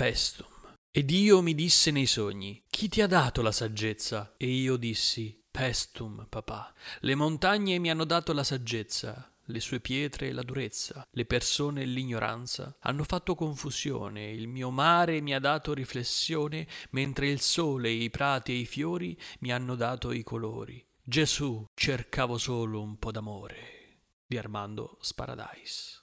pestum. Ed io mi disse nei sogni, chi ti ha dato la saggezza? E io dissi, pestum, papà. Le montagne mi hanno dato la saggezza, le sue pietre la durezza, le persone l'ignoranza, hanno fatto confusione, il mio mare mi ha dato riflessione, mentre il sole, i prati e i fiori mi hanno dato i colori. Gesù, cercavo solo un po' d'amore. Di Armando Sparadise.